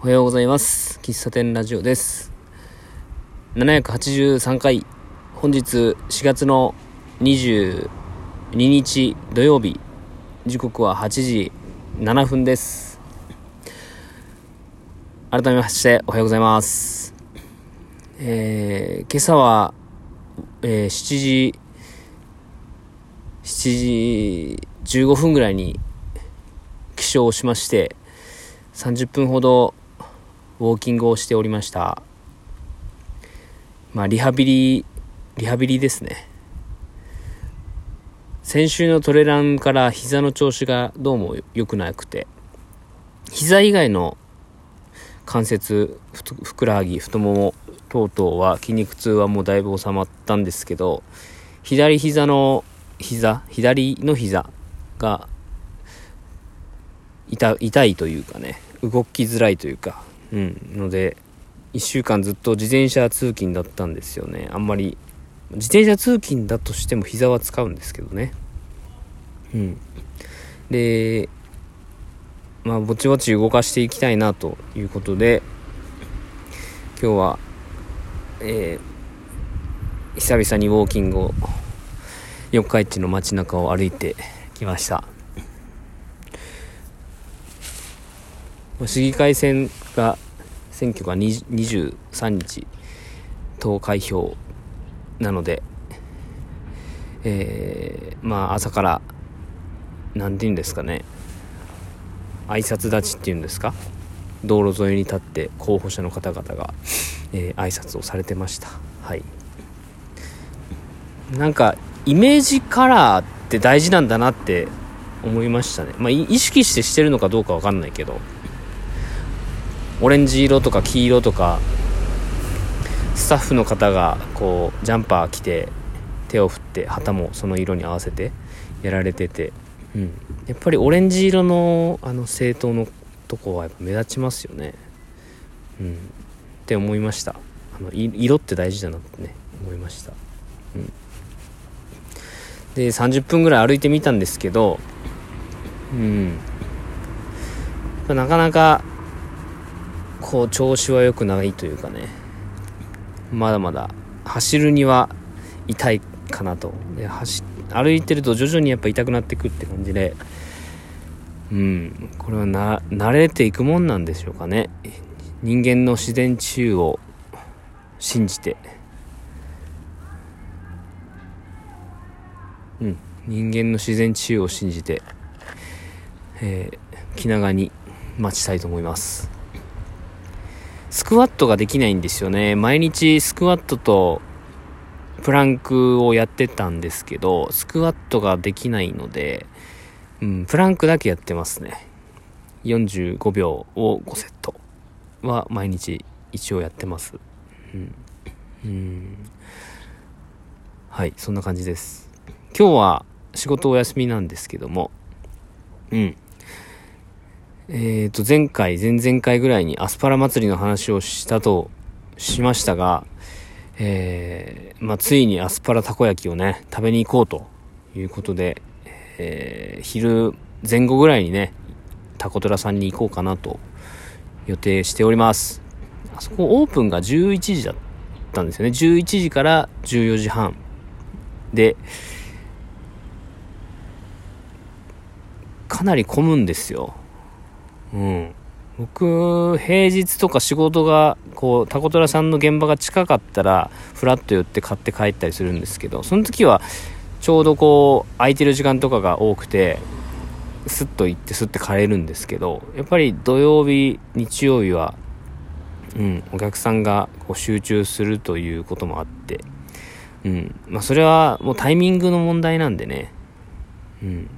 おはようございます。喫茶店ラジオです。783回、本日4月の22日土曜日、時刻は8時7分です。改めましておはようございます。えー、今朝は、えー7時、7時15分ぐらいに起床しまして、30分ほどウォーキングをしておりました。まあリハビリリハビリですね。先週のトレランから膝の調子がどうも良くなくて膝以外の関節ふくらはぎ太もも等々は筋肉痛はもうだいぶ収まったんですけど左膝の膝左の膝が痛痛いというかね動きづらいというかうん。ので1週間ずっと自転車通勤だったんですよね。あんまり自転車通勤だとしても膝は使うんですけどね。うん。でまあぼちぼち動かしていきたいなということで今日はえー久々にウォーキングを四日市の街中を歩いてきました。市議会選が選挙が23日投開票なのでえー、まあ朝から何て言うんですかね。挨拶立ちっていうんですか。道路沿いに立って候補者の方々が、えー、挨拶をされてました。はい。なんかイメージカラーって大事なんだなって思いましたね。まあ意識してしてるのかどうかわかんないけど。オレンジ色とか黄色とかスタッフの方がこうジャンパー着て手を振って旗もその色に合わせてやられてて、うん、やっぱりオレンジ色のあの政党のとこはやっぱ目立ちますよね、うん、って思いました。あの色って大事だなってね思いました、うん、で30分ぐらい歩いてみたんですけどうん。なかなかこう調子は良くないというかね。まだまだ走るには痛いかなと。で走歩いてると徐々にやっぱ痛くなってくって感じで。うん。これはな慣れていくもんなんでしょうかね。人間の自然治癒を信じて。うん。人間の自然治癒を信じてえー、気長に待ちたいと思います。スクワットができないんですよね。毎日スクワットとプランクをやってたんですけど、スクワットができないので、うん、プランクだけやってますね。45秒を5セットは毎日一応やってます。うん。うん。はい、そんな感じです。今日は仕事お休みなんですけども、うん。えー、と、前回、前々回ぐらいにアスパラ祭りの話をしたとしましたが、えー、まあ、ついにアスパラたこ焼きをね、食べに行こうということで、えー、昼前後ぐらいにね、タコトラさんに行こうかなと予定しております。あそこオープンが11時だったんですよね。11時から14時半。で、かなり混むんですよ。うん。僕、平日とか仕事が、こう、タコトラさんの現場が近かったら、フラッと寄って買って帰ったりするんですけど、その時は、ちょうどこう、空いてる時間とかが多くて、スッと行ってスッて帰れるんですけど、やっぱり土曜日、日曜日は、うん、お客さんがこう集中するということもあって、うん、まあそれはもうタイミングの問題なんでね、うん、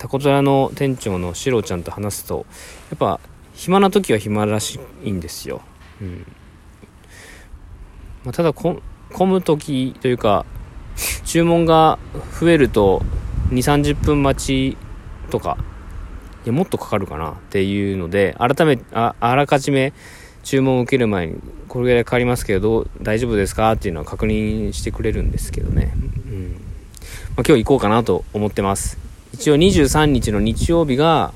タコトラの店長のシロちゃんと話すとやっぱ暇な時は暇らしいんですよ、うん。まあ、ただ混む時というか注文が増えると2 3 0分待ちとかいやもっとかかるかなっていうので改めああらかじめ注文を受ける前にこれぐらいかかりますけど大丈夫ですか？っていうのは確認してくれるんですけどね、うん。まあ、今日行こうかなと思ってます。一応23日の日曜日が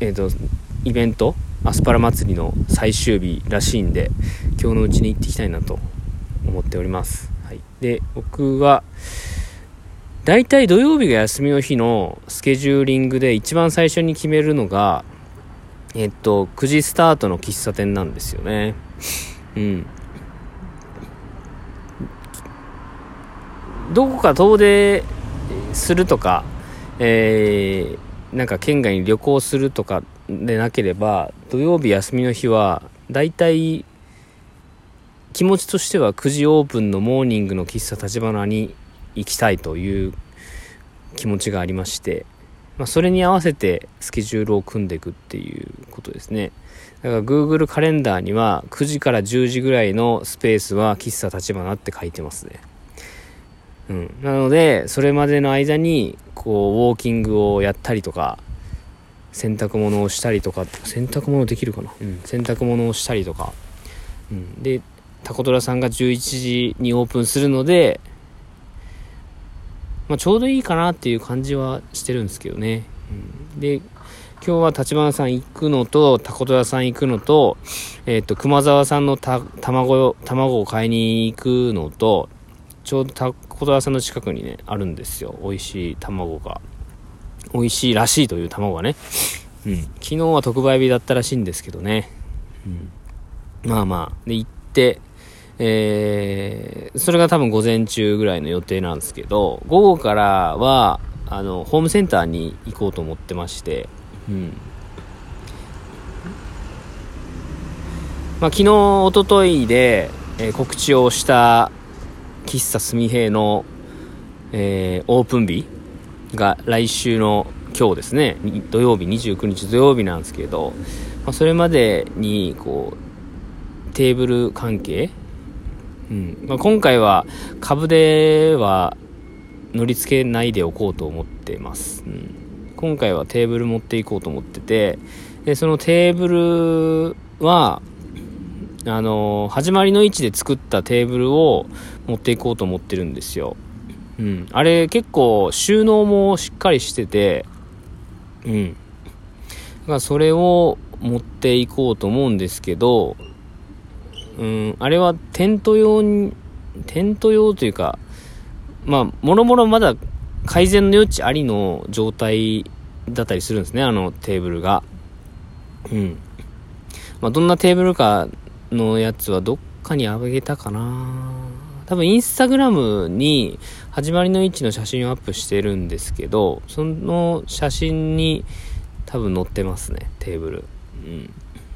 えっ、と、イベント、アスパラ祭りの最終日らしいんで、今日のうちに行ってきたいなと思っております。はい。で、僕は、大体土曜日が休みの日のスケジューリングで一番最初に決めるのが、えっと、9時スタートの喫茶店なんですよね。うん。どこか遠出するとか、えー、なんか県外に旅行するとかでなければ、土曜日休みの日は、大体、気持ちとしては9時オープンのモーニングの喫茶立花に行きたいという気持ちがありまして、まあ、それに合わせてスケジュールを組んでいくっていうことですね。だから Google カレンダーには9時から10時ぐらいのスペースは喫茶立花って書いてますね。うん。なので、それまでの間に、こう、ウォーキングをやったりとか、洗濯物をしたりとか、洗濯物できるかな？うん。洗濯物をしたりとか。うん。で、タコトラさんが11時にオープンするので、まあ、ちょうどいいかなっていう感じはしてるんですけどね。うん、で、今日は立花さん行くのと、タコト屋さん行くのと、えっ、ー、と、熊沢さんのた卵、卵を買いに行くのと、ちょうどタコト屋さんの近くにね、あるんですよ。美味しい卵が。美味しいらしいという卵がね。うん。昨日は特売日だったらしいんですけどね。うん。まあまあ。で、行って、えー、それが多分午前中ぐらいの予定なんですけど、午後からは、あの、ホームセンターに行こうと思ってまして、うん。まあ、昨日、おとといで、えー、告知をした喫茶すみへいの、えー、オープン日が来週の今日ですね、土曜日、29日土曜日なんですけど、まあ、それまでに、こう、テーブル関係、うん。まあ、今回は株では乗り付けないでおこうと思ってます、うん、今回はテーブル持っていこうと思っててでそのテーブルはあの始まりの位置で作ったテーブルを持っていこうと思ってるんですよ、うん、あれ結構収納もしっかりしててうんだからそれを持っていこうと思うんですけどうん、あれはテント用に、テント用というか、まあ、もろもろまだ改善の余地ありの状態だったりするんですね、あのテーブルが。うん。まあ、どんなテーブルかのやつはどっかにあげたかな多分インスタグラムに始まりの位置の写真をアップしてるんですけど、その写真に多分載ってますね、テーブル。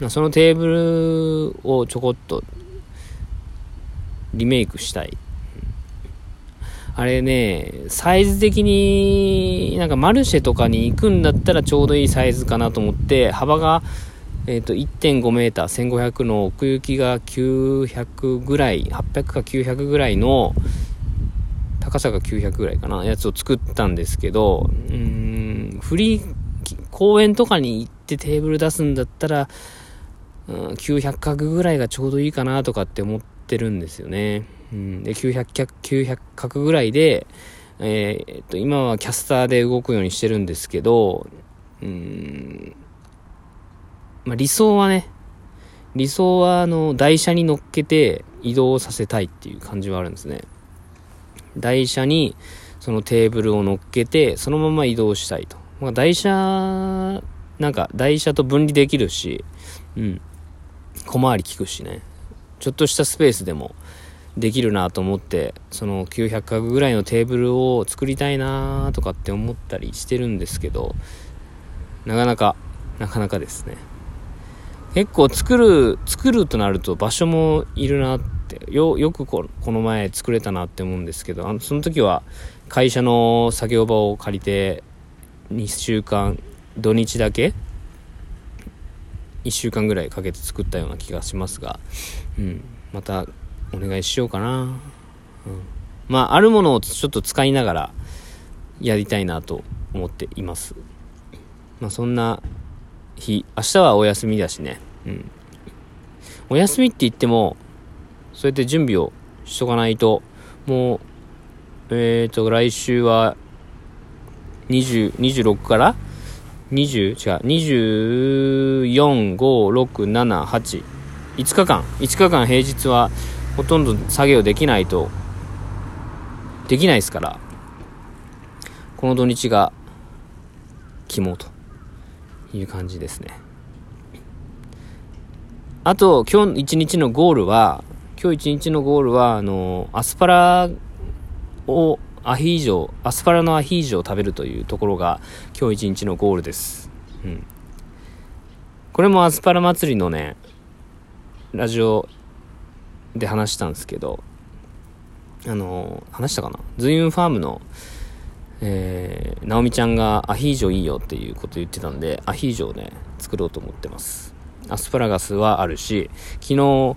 うん。そのテーブルをちょこっとリメイクしたい。あれね、サイズ的に、なんかマルシェとかに行くんだったらちょうどいいサイズかなと思って、幅が、えっ、ー、と、1.5メーター、1500の奥行きが900ぐらい、800か900ぐらいの、高さが900ぐらいかな、やつを作ったんですけど、うん、フリー、公園とかに行ってテーブル出すんだったら、うん、900角ぐらいがちょうどいいかなとかって思ってるんですよね。うん、で、900脚、900角ぐらいで、えー、っと、今はキャスターで動くようにしてるんですけど、うん、まあ、理想はね、理想はあの、台車に乗っけて移動させたいっていう感じはあるんですね。台車にそのテーブルを乗っけて、そのまま移動したいと。まあ、台車、なんか台車と分離できるし、うん。小回り利くしねちょっとしたスペースでもできるなと思ってその900家具ぐらいのテーブルを作りたいなとかって思ったりしてるんですけどなかなかなかなかですね結構作る作るとなると場所もいるなってよよくこの前作れたなって思うんですけどあのその時は会社の作業場を借りて2週間土日だけ1週間ぐらいかけて作ったような気がしますが、うん、またお願いしようかな。うん、まあ、あるものをちょっと使いながらやりたいなと思っています。まあ、そんな日、明日はお休みだしね。うん。お休みって言っても、そうやって準備をしとかないと、もう、えっ、ー、と、来週は20、26から？20違う24、5、6、7、8 5日間5日間平日はほとんど作業できないとできないですからこの土日が肝という感じですね。あと今日一日のゴールは今日一日のゴールはあのアスパラをアヒージョアスパラのアヒージョを食べるというところが今日一日のゴールです、うん、これもアスパラ祭りのねラジオで話したんですけどあの話したかな？ズインファームのえー、直美ちゃんがアヒージョいいよっていうこと言ってたんで、アヒージョをね、作ろうと思ってます。アスパラガスはあるし、昨日、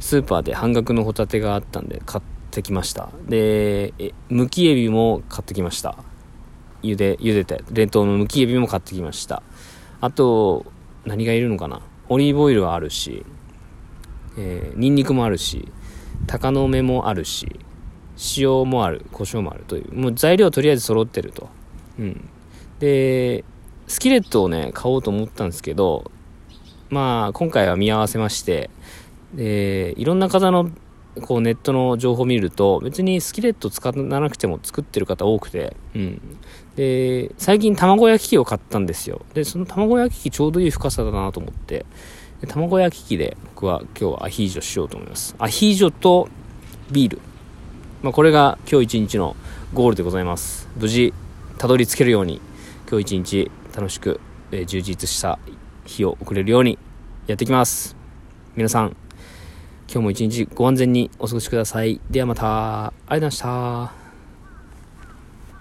スーパーで半額のホタテがあったんで買ってきました。で、むきエビも買ってきました。茹で、茹でて、冷凍のむきエビも買ってきました。あと、何がいるのかな？オリーブオイルはあるし、えー、ニンニクもあるし、鷹の芽もあるし、塩もある、胡椒もあるという、もう材料とりあえず揃ってると。うん。で、スキレットをね、買おうと思ったんですけど、まあ、今回は見合わせまして、で、いろんな方の、こう、ネットの情報を見ると、別にスキレット使わなくても作ってる方多くて、うん。で、最近卵焼き器を買ったんですよ。で、その卵焼き器ちょうどいい深さだなと思って、卵焼き器で僕は今日はアヒージョしようと思います。アヒージョとビール。まあ、これが今日一日のゴールでございます。無事、たどり着けるように、今日一日楽しく、えー、充実した日を送れるようにやっていきます。皆さん、今日も一日ご安全にお過ごしください。ではまた、ありがとうございました。